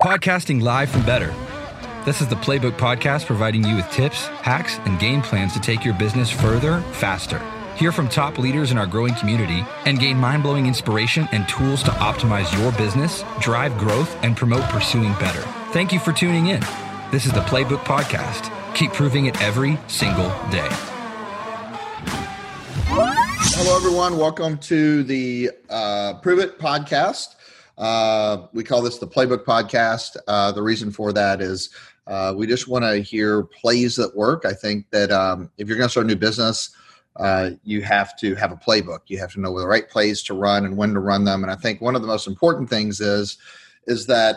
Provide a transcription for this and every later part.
Podcasting live from better. This is the Playbook Podcast providing you with tips, hacks, and game plans to take your business further, faster. Hear from top leaders in our growing community and gain mind blowing inspiration and tools to optimize your business, drive growth, and promote pursuing better. Thank you for tuning in. This is the Playbook Podcast. Keep proving it every single day. Hello, everyone. Welcome to the uh, Pruvit podcast. Uh, we call this the Playbook Podcast. Uh, the reason for that is uh, we just want to hear plays that work. I think that um, if you're going to start a new business, uh, you have to have a playbook. You have to know the right plays to run and when to run them. And I think one of the most important things is is that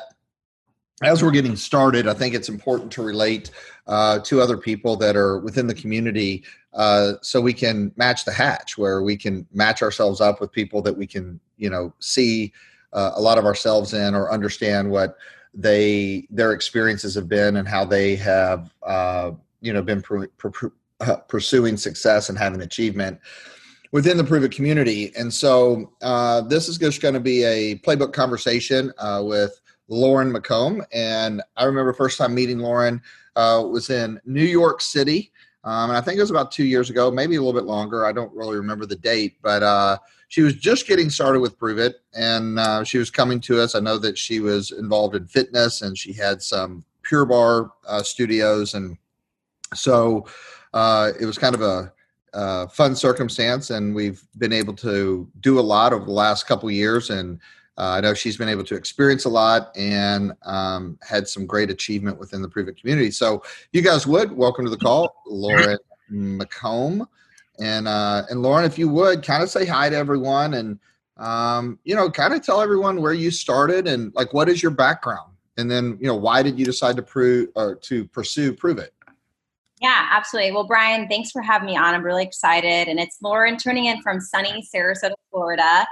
as we're getting started, I think it's important to relate uh, to other people that are within the community uh, so we can match the hatch, where we can match ourselves up with people that we can, you know, see uh, a lot of ourselves in or understand what they their experiences have been and how they have uh, you know been pr- pr- uh, pursuing success and having achievement within the Pruvit community. And so uh, this is just going to be a playbook conversation uh, with Lauren McComb. And I remember first time meeting Lauren uh, was in New York City. Um, and I think it was about two years ago, maybe a little bit longer. I don't really remember the date, but she was just getting started with Pruvit, and uh, she was coming to us. I know that she was involved in fitness, and she had some Pure Barre uh, studios, and so uh, it was kind of a, a, fun circumstance. And we've been able to do a lot over the last couple years, and uh, I know she's been able to experience a lot and um, had some great achievement within the Pruvit community. So, you guys would welcome to the call, Lauren McComb, and uh, and Lauren, if you would kind of say hi to everyone and um, you know, kind of tell everyone where you started and like what is your background, and then you know why did you decide to prove or to pursue Prove It. Yeah, absolutely. Well, Brian, thanks for having me on. I'm really excited, and it's Lauren turning in from sunny Sarasota, Florida.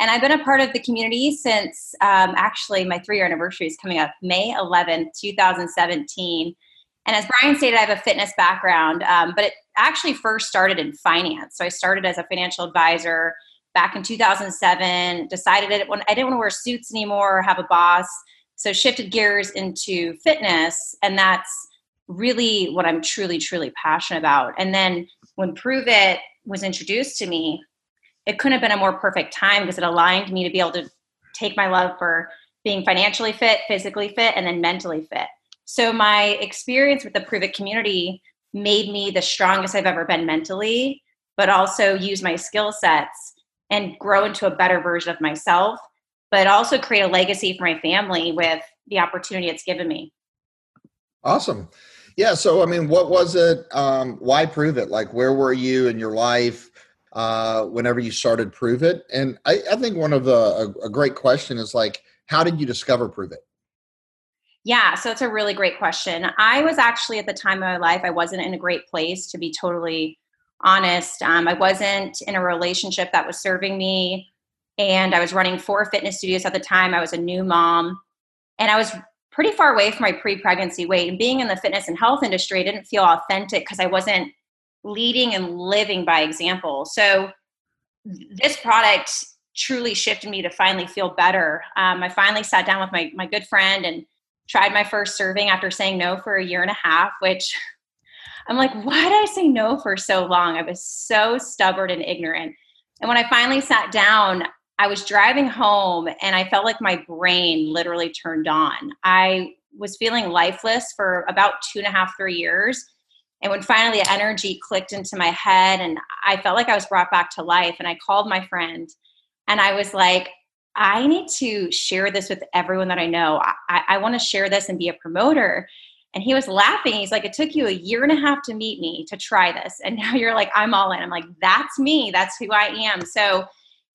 And I've been a part of the community since um, actually my three year anniversary is coming up May 11th, 2017. And as Brian stated, I have a fitness background, um, but it actually first started in finance. So I started as a financial advisor back in 2007, decided didn't I didn't want to wear suits anymore or have a boss. So shifted gears into fitness. And that's really what I'm truly, truly passionate about. And then when Pruvit was introduced to me, it couldn't have been a more perfect time because it aligned me to be able to take my love for being financially fit, physically fit, and then mentally fit. So my experience with the Pruvit community made me the strongest I've ever been mentally, but also use my skill sets and grow into a better version of myself, but also create a legacy for my family with the opportunity it's given me. Awesome. Yeah. So, I mean, what was it? Um, why prove it? Like, where were you in your life? uh, whenever you started Pruvit? And I, I think one of the a, a, great question is like, how did you discover Pruvit? Yeah, so it's a really great question. I was actually at the time of my life, I wasn't in a great place to be totally honest. Um, I wasn't in a relationship that was serving me, and I was running four fitness studios at the time. I was a new mom, and I was pretty far away from my pre-pregnancy weight. And being in the fitness and health industry, I didn't feel authentic because I wasn't leading and living by example. So this product truly shifted me to finally feel better. Um, I finally sat down with my my good friend and tried my first serving after saying no for a year and a half, which I'm like, why did I say no for so long? I was so stubborn and ignorant. And when I finally sat down, I was driving home and I felt like my brain literally turned on. I was feeling lifeless for about two and a half, three years. And when finally the energy clicked into my head and I felt like I was brought back to life, and I called my friend and I was like, I need to share this with everyone that I know. I, I want to share this and be a promoter. And he was laughing. He's like, It took you a year and a half to meet me to try this. And now you're like, I'm all in. I'm like, That's me. That's who I am. So,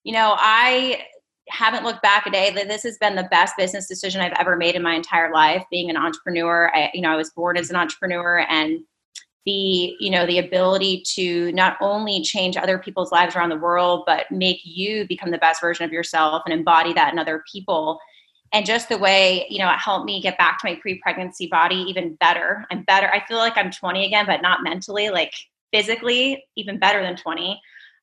you know, I haven't looked back a day that this has been the best business decision I've ever made in my entire life. Being an entrepreneur, I, you know, I was born as an entrepreneur and the you know the ability to not only change other people's lives around the world but make you become the best version of yourself and embody that in other people. And just the way you know it helped me get back to my pre-pregnancy body even better. I'm better i feel like i'm 20 again but not mentally like physically even better than 20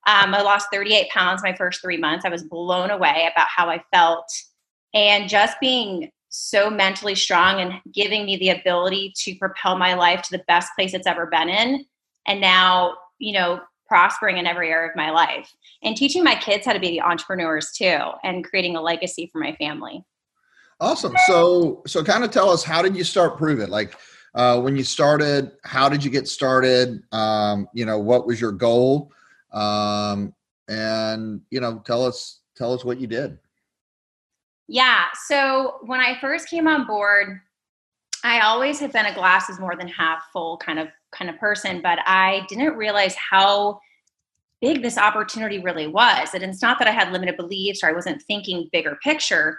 um, i lost 38 pounds my first three months. I was blown away about how i felt. And just being so mentally strong and giving me the ability to propel my life to the best place it's ever been in. And now, you know, prospering in every area of my life and teaching my kids how to be the entrepreneurs too and creating a legacy for my family. Awesome. So, so kind of tell us, how did you start Pruvit? Like, uh, when you started, how did you get started? Um, you know, what was your goal? Um, and you know, tell us, tell us what you did. Yeah. So when I first came on board, I always have been a glass is more than half full kind of kind of person, but I didn't realize how big this opportunity really was. And it's not that I had limited beliefs or I wasn't thinking bigger picture.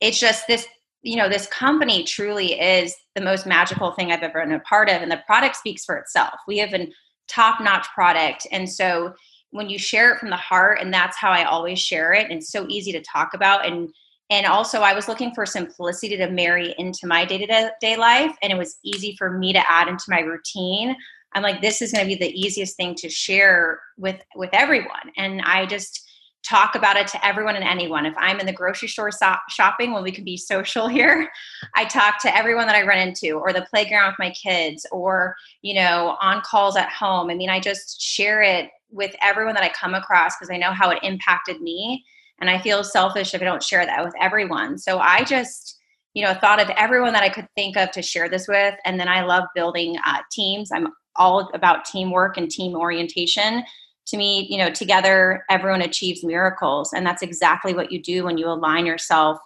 It's just this, you know, this company truly is the most magical thing I've ever been a part of. And the product speaks for itself. We have a top notch product. And so when you share it from the heart, and that's how I always share it, and it's so easy to talk about and and also i was looking for simplicity to marry into my day-to-day life and it was easy for me to add into my routine. I'm like this is going to be the easiest thing to share with with everyone. And i just talk about it to everyone and anyone. If i'm in the grocery store so- shopping when we can be social here i talk to everyone that i run into or the playground with my kids or you know on calls at home. I mean i just share it with everyone that i come across because i know how it impacted me and i feel selfish if i don't share that with everyone. So i just you know thought of everyone that i could think of to share this with. And then i love building uh, teams. I'm all about teamwork and team orientation. To me you know together everyone achieves miracles. And that's exactly what you do when you align yourself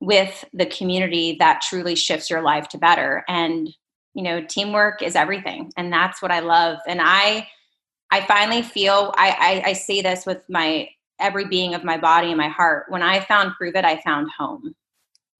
with the community that truly shifts your life to better. And you know teamwork is everything. And that's what i love. And i i finally feel i i, I say this with my every being of my body and my heart. When I found Pruvit, I found home.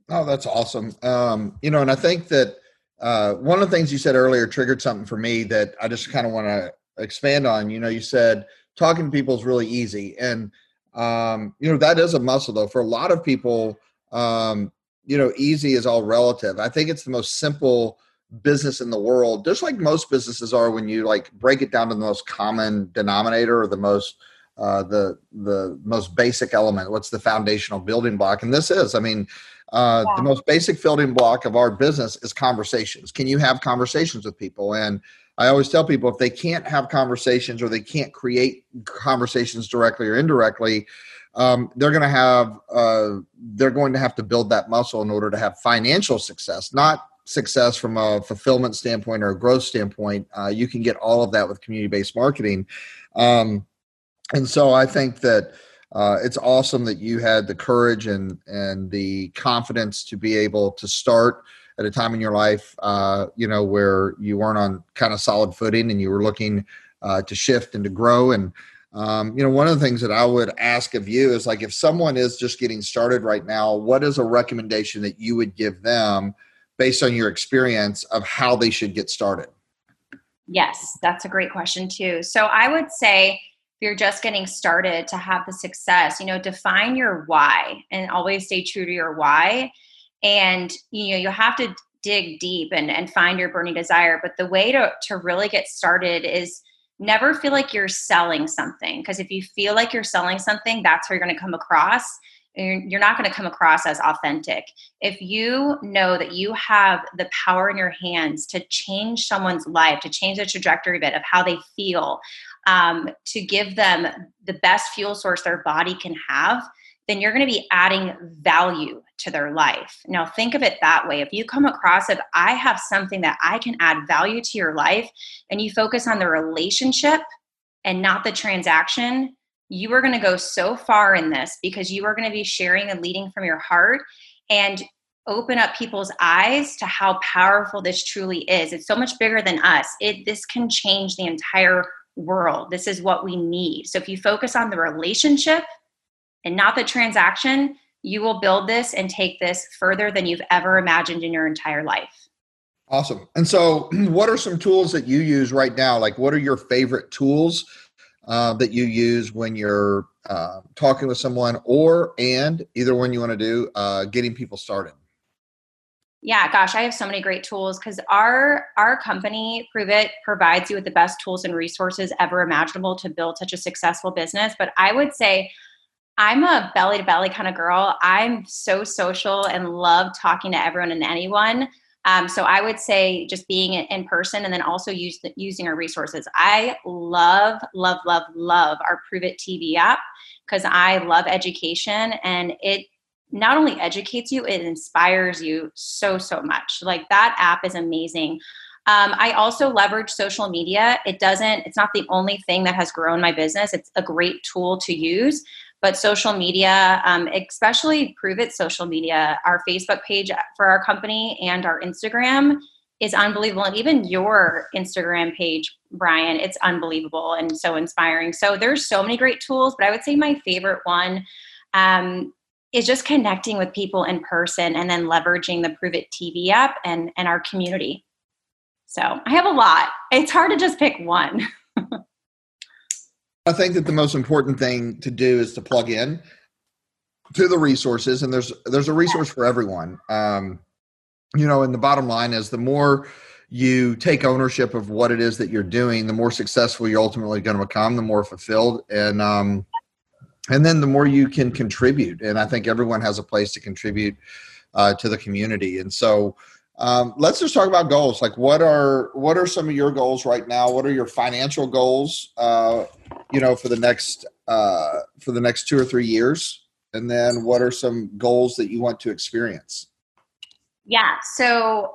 Oh, that's awesome. Um, you know, and I think that uh, one of the things you said earlier triggered something for me that I just kind of want to expand on. You know, you said talking to people is really easy. And, um, you know, that is a muscle, though. For a lot of people, um, you know, easy is all relative. I think it's the most simple business in the world, just like most businesses are when you like break it down to the most common denominator or the most uh, the the most basic element. What's the foundational building block? And this is, I mean, uh, yeah. the most basic building block of our business is conversations. Can you have conversations with people? And I always tell people if they can't have conversations or they can't create conversations directly or indirectly, um, they're going to have uh, they're going to have to build that muscle in order to have financial success, not success from a fulfillment standpoint or a growth standpoint. Uh, you can get all of that with community based marketing. Um, and so I think that uh, it's awesome that you had the courage and and the confidence to be able to start at a time in your life, uh, you know, where you weren't on kind of solid footing and you were looking uh, to shift and to grow. And um, you know, one of the things that I would ask of you is like, if someone is just getting started right now, what is a recommendation that you would give them based on your experience of how they should get started? Yes, that's a great question too. So I would say you're just getting started to have the success you know define your why and always stay true to your why. And you know you have to dig deep and, and find your burning desire. But the way to, to really get started is never feel like you're selling something. Because if you feel like you're selling something that's how you're going to come across. You're not going to come across as authentic. If you know that you have the power in your hands to change someone's life, to change the trajectory of it, of how they feel, um, to give them the best fuel source their body can have, then you're going to be adding value to their life. Now, think of it that way. If you come across it, I have something that I can add value to your life, and you focus on the relationship and not the transaction, you are going to go so far in this because you are going to be sharing and leading from your heart and open up people's eyes to how powerful this truly is. It's so much bigger than us. It this can change the entire world. This is what we need. So if you focus on the relationship and not the transaction, you will build this and take this further than you've ever imagined in your entire life. Awesome. And so, what are some tools that you use right now? Like, what are your favorite tools uh, that you use when you're uh, talking with someone, or and either one you want to do, uh, getting people started? Yeah gosh i have so many great tools because our our company prove it provides you with the best tools and resources ever imaginable to build such a successful business but i would say I'm a belly to belly kind of girl. I'm so social and love talking to everyone and anyone. Um, so I would say just being in person and then also use the, using our resources. I love, love, love, love our Pruvit TV app because I love education and it not only educates you, it inspires you so, so much. Like that app is amazing. Um, I also leverage social media. It doesn't, it's not the only thing that has grown my business. It's a great tool to use, but social media, um, especially Pruvit social media, our Facebook page for our company and our Instagram is unbelievable. And even your Instagram page, Brian, it's unbelievable and so inspiring. So there's so many great tools, but I would say my favorite one um, is just connecting with people in person and then leveraging the Pruvit TV app and, and our community. So I have a lot. It's hard to just pick one. I think that the most important thing to do is to plug in to the resources, and there's there's a resource for everyone. Um, you know, and the bottom line is the more you take ownership of what it is that you're doing, the more successful you're ultimately going to become, the more fulfilled, and um, and then the more you can contribute. And I think everyone has a place to contribute uh, to the community. And so, um, let's just talk about goals. Like, what are what are some of your goals right now? What are your financial goals? Uh, you know, for the next uh, for the next two or three years, and then what are some goals that you want to experience? Yeah. So,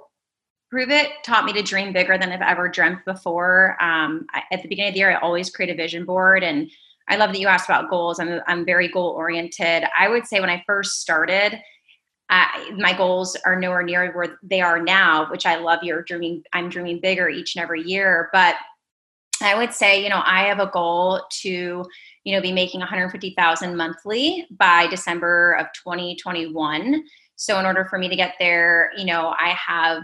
Pruvit taught me to dream bigger than I've ever dreamt before. Um, I, at the beginning of the year, I always create a vision board, and I love that you asked about goals. I'm I'm very goal oriented. I would say when I first started my goals are nowhere near where they are now, which I love. You're dreaming, I'm dreaming bigger each and every year. But I would say, you know, I have a goal to, you know, be making 150,000 monthly by December of 2021. So in order for me to get there, you know, I have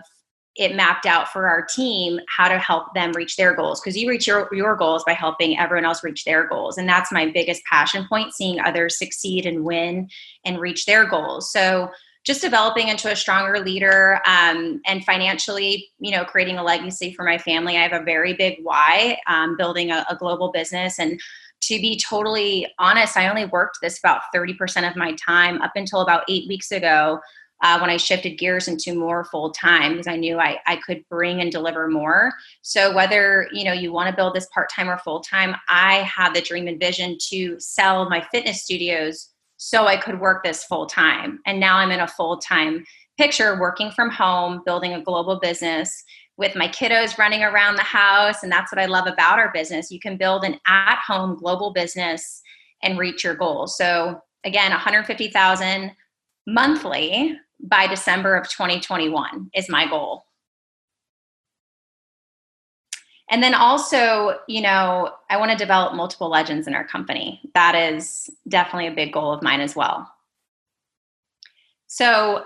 it mapped out for our team how to help them reach their goals because you reach your, your goals by helping everyone else reach their goals and that's my biggest passion point seeing others succeed and win and reach their goals so just developing into a stronger leader um, and financially, you know, creating a legacy for my family. I have a very big why, um, building a, a global business. And to be totally honest, I only worked this about 30% of my time up until about eight weeks ago. Uh, when I shifted gears into more full time because I knew I, I could bring and deliver more. So whether you know you want to build this part time or full time, I had the dream and vision to sell my fitness studios so I could work this full time. And now I'm in a full time picture working from home, building a global business with my kiddos running around the house. And that's what I love about our business. You can build an at home global business and reach your goals. So, again, 150,000 monthly by December of 2021 is my goal. And then also, you know, I want to develop multiple legends in our company. That is definitely a big goal of mine as well. So,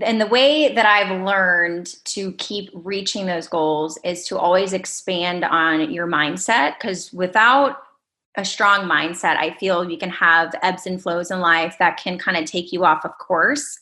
and the way that I've learned to keep reaching those goals is to always expand on your mindset because without a strong mindset, I feel you can have ebbs and flows in life that can kind of take you off of course.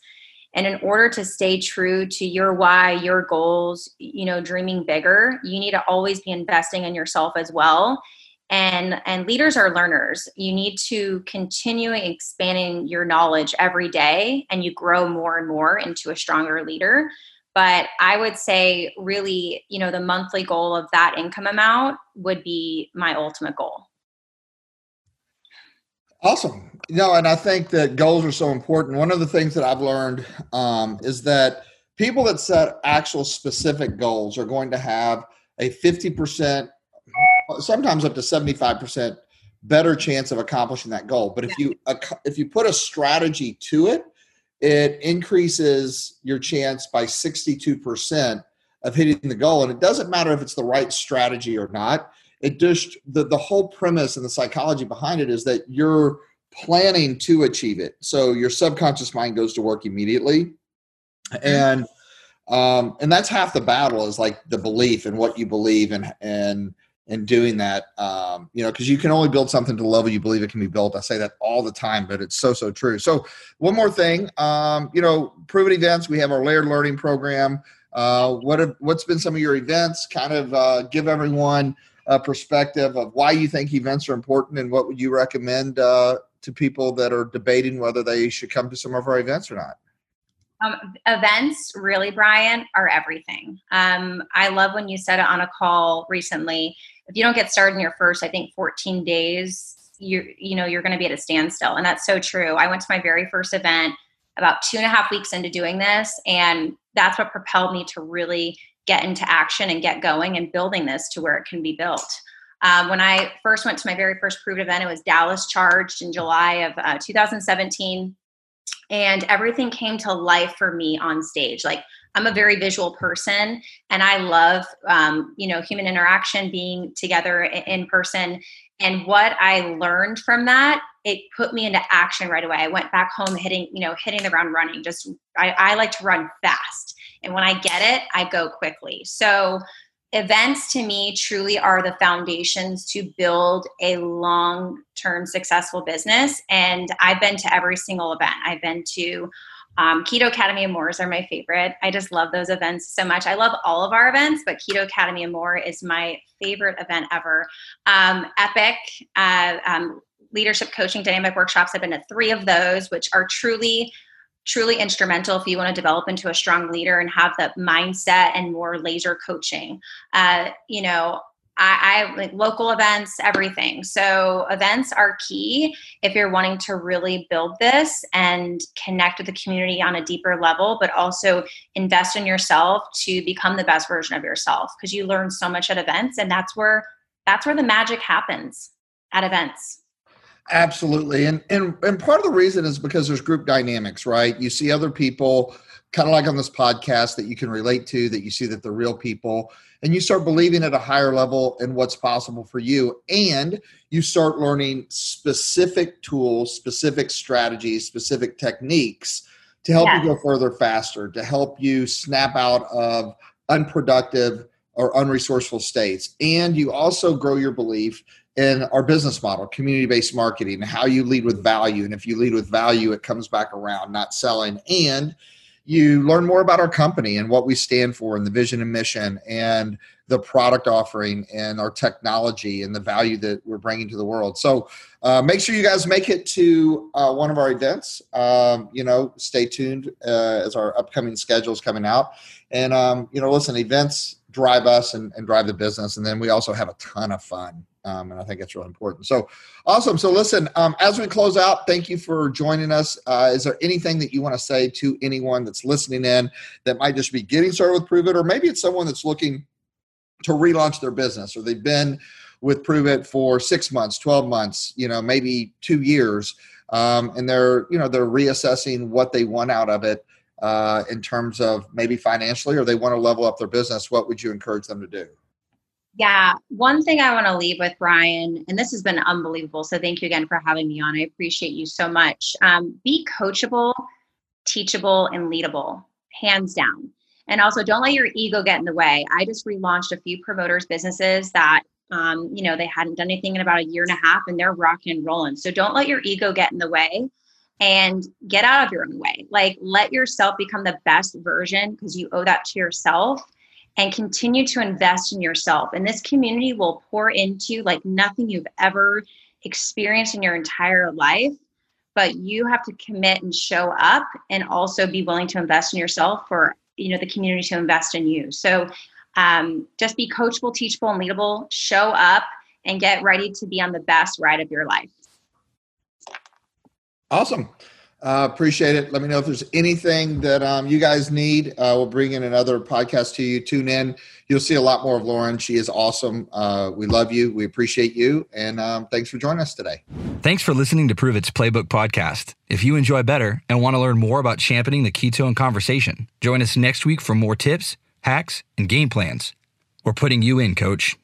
And in order to stay true to your why, your goals, you know, dreaming bigger, you need to always be investing in yourself as well. And and leaders are learners. You need to continue expanding your knowledge every day and you grow more and more into a stronger leader. But I would say really, you know, the monthly goal of that income amount would be my ultimate goal. Awesome. No, and I think that goals are so important. One of the things that I've learned um, is that people that set actual specific goals are going to have a 50%, sometimes up to 75% better chance of accomplishing that goal. But if you if you put a strategy to it, it increases your chance by 62% of hitting the goal. And it doesn't matter if it's the right strategy or not it just the, the whole premise and the psychology behind it is that you're planning to achieve it. So your subconscious mind goes to work immediately. And um and that's half the battle is like the belief and what you believe and and and doing that um you know because you can only build something to the level you believe it can be built. I say that all the time but it's so so true. So one more thing um you know proven events we have our layered learning program. Uh what have what's been some of your events? Kind of uh give everyone a perspective of why you think events are important and what would you recommend uh, to people that are debating whether they should come to some of our events or not? Um, events, really, Brian, are everything. Um, I love when you said it on a call recently. If you don't get started in your first, I think, 14 days, you're you know you're going to be at a standstill, and that's so true. I went to my very first event about two and a half weeks into doing this, and that's what propelled me to really get into action and get going and building this to where it can be built. Um, when I first went to my very first Pruvit event, it was Dallas Charged in July of uh, 2017 and everything came to life for me on stage. Like i'm a very visual person and i love um, you know human interaction being together in person and what i learned from that it put me into action right away i went back home hitting you know hitting the ground running just I, I like to run fast and when i get it i go quickly so events to me truly are the foundations to build a long term successful business. And I've been to every single event. I've been to um, Keto Academy and More's are my favorite. I just love those events so much. I love all of our events, but Keto Academy and More is my favorite event ever. Um, Epic, uh, um, leadership coaching dynamic workshops. I've been to three of those, which are truly truly instrumental if you want to develop into a strong leader and have the mindset and more laser coaching. Uh, you know, I, I like local events, everything. So events are key if you're wanting to really build this and connect with the community on a deeper level, but also invest in yourself to become the best version of yourself because you learn so much at events and that's where that's where the magic happens at events. Absolutely. And, and and part of the reason is because there's group dynamics, right? You see other people kind of like on this podcast that you can relate to, that you see that they're real people, and you start believing at a higher level in what's possible for you. And you start learning specific tools, specific strategies, specific techniques to help yes. you go further faster, to help you snap out of unproductive or unresourceful states. And you also grow your belief in our business model, community based marketing, how you lead with value. And if you lead with value, it comes back around, not selling. And you learn more about our company and what we stand for and the vision and mission and the product offering and our technology and the value that we're bringing to the world. So uh, make sure you guys make it to uh, one of our events. Um, you know, stay tuned uh, as our upcoming schedule is coming out. And, um, you know, listen, events drive us and, and drive the business. And then we also have a ton of fun. Um, and I think that's really important. So awesome. So listen, um, as we close out, thank you for joining us. Uh, is there anything that you want to say to anyone that's listening in that might just be getting started with Pruvit, or maybe it's someone that's looking to relaunch their business, or they've been with Pruvit for six months, twelve months, you know, maybe two years, um, and they're you know they're reassessing what they want out of it. Uh, in terms of maybe financially, or they want to level up their business, what would you encourage them to do? Yeah, one thing I want to leave with Brian, and this has been unbelievable. So thank you again for having me on. I appreciate you so much. Um, be coachable, teachable, and leadable, hands down. And also, don't let your ego get in the way. I just relaunched a few promoters' businesses that, um, you know, they hadn't done anything in about a year and a half, and they're rocking and rolling. So don't let your ego get in the way, and get out of your own way. Like, let yourself become the best version because you owe that to yourself and continue to invest in yourself. And this community will pour into like nothing you've ever experienced in your entire life. But you have to commit and show up and also be willing to invest in yourself for you know the community to invest in you. So um, just be coachable, teachable, and leadable. Show up and get ready to be on the best ride of your life. Awesome. Uh, appreciate it. Let me know if there's anything that um, you guys need. Uh, we'll bring in another podcast to you. Tune in. You'll see a lot more of Lauren. She is awesome. Uh, we love you. We appreciate you. And um, thanks for joining us today. Thanks for listening to Pruvit's Playbook podcast. If you enjoy better and want to learn more about championing the ketone conversation, join us next week for more tips, hacks, and game plans. We're putting you in, coach.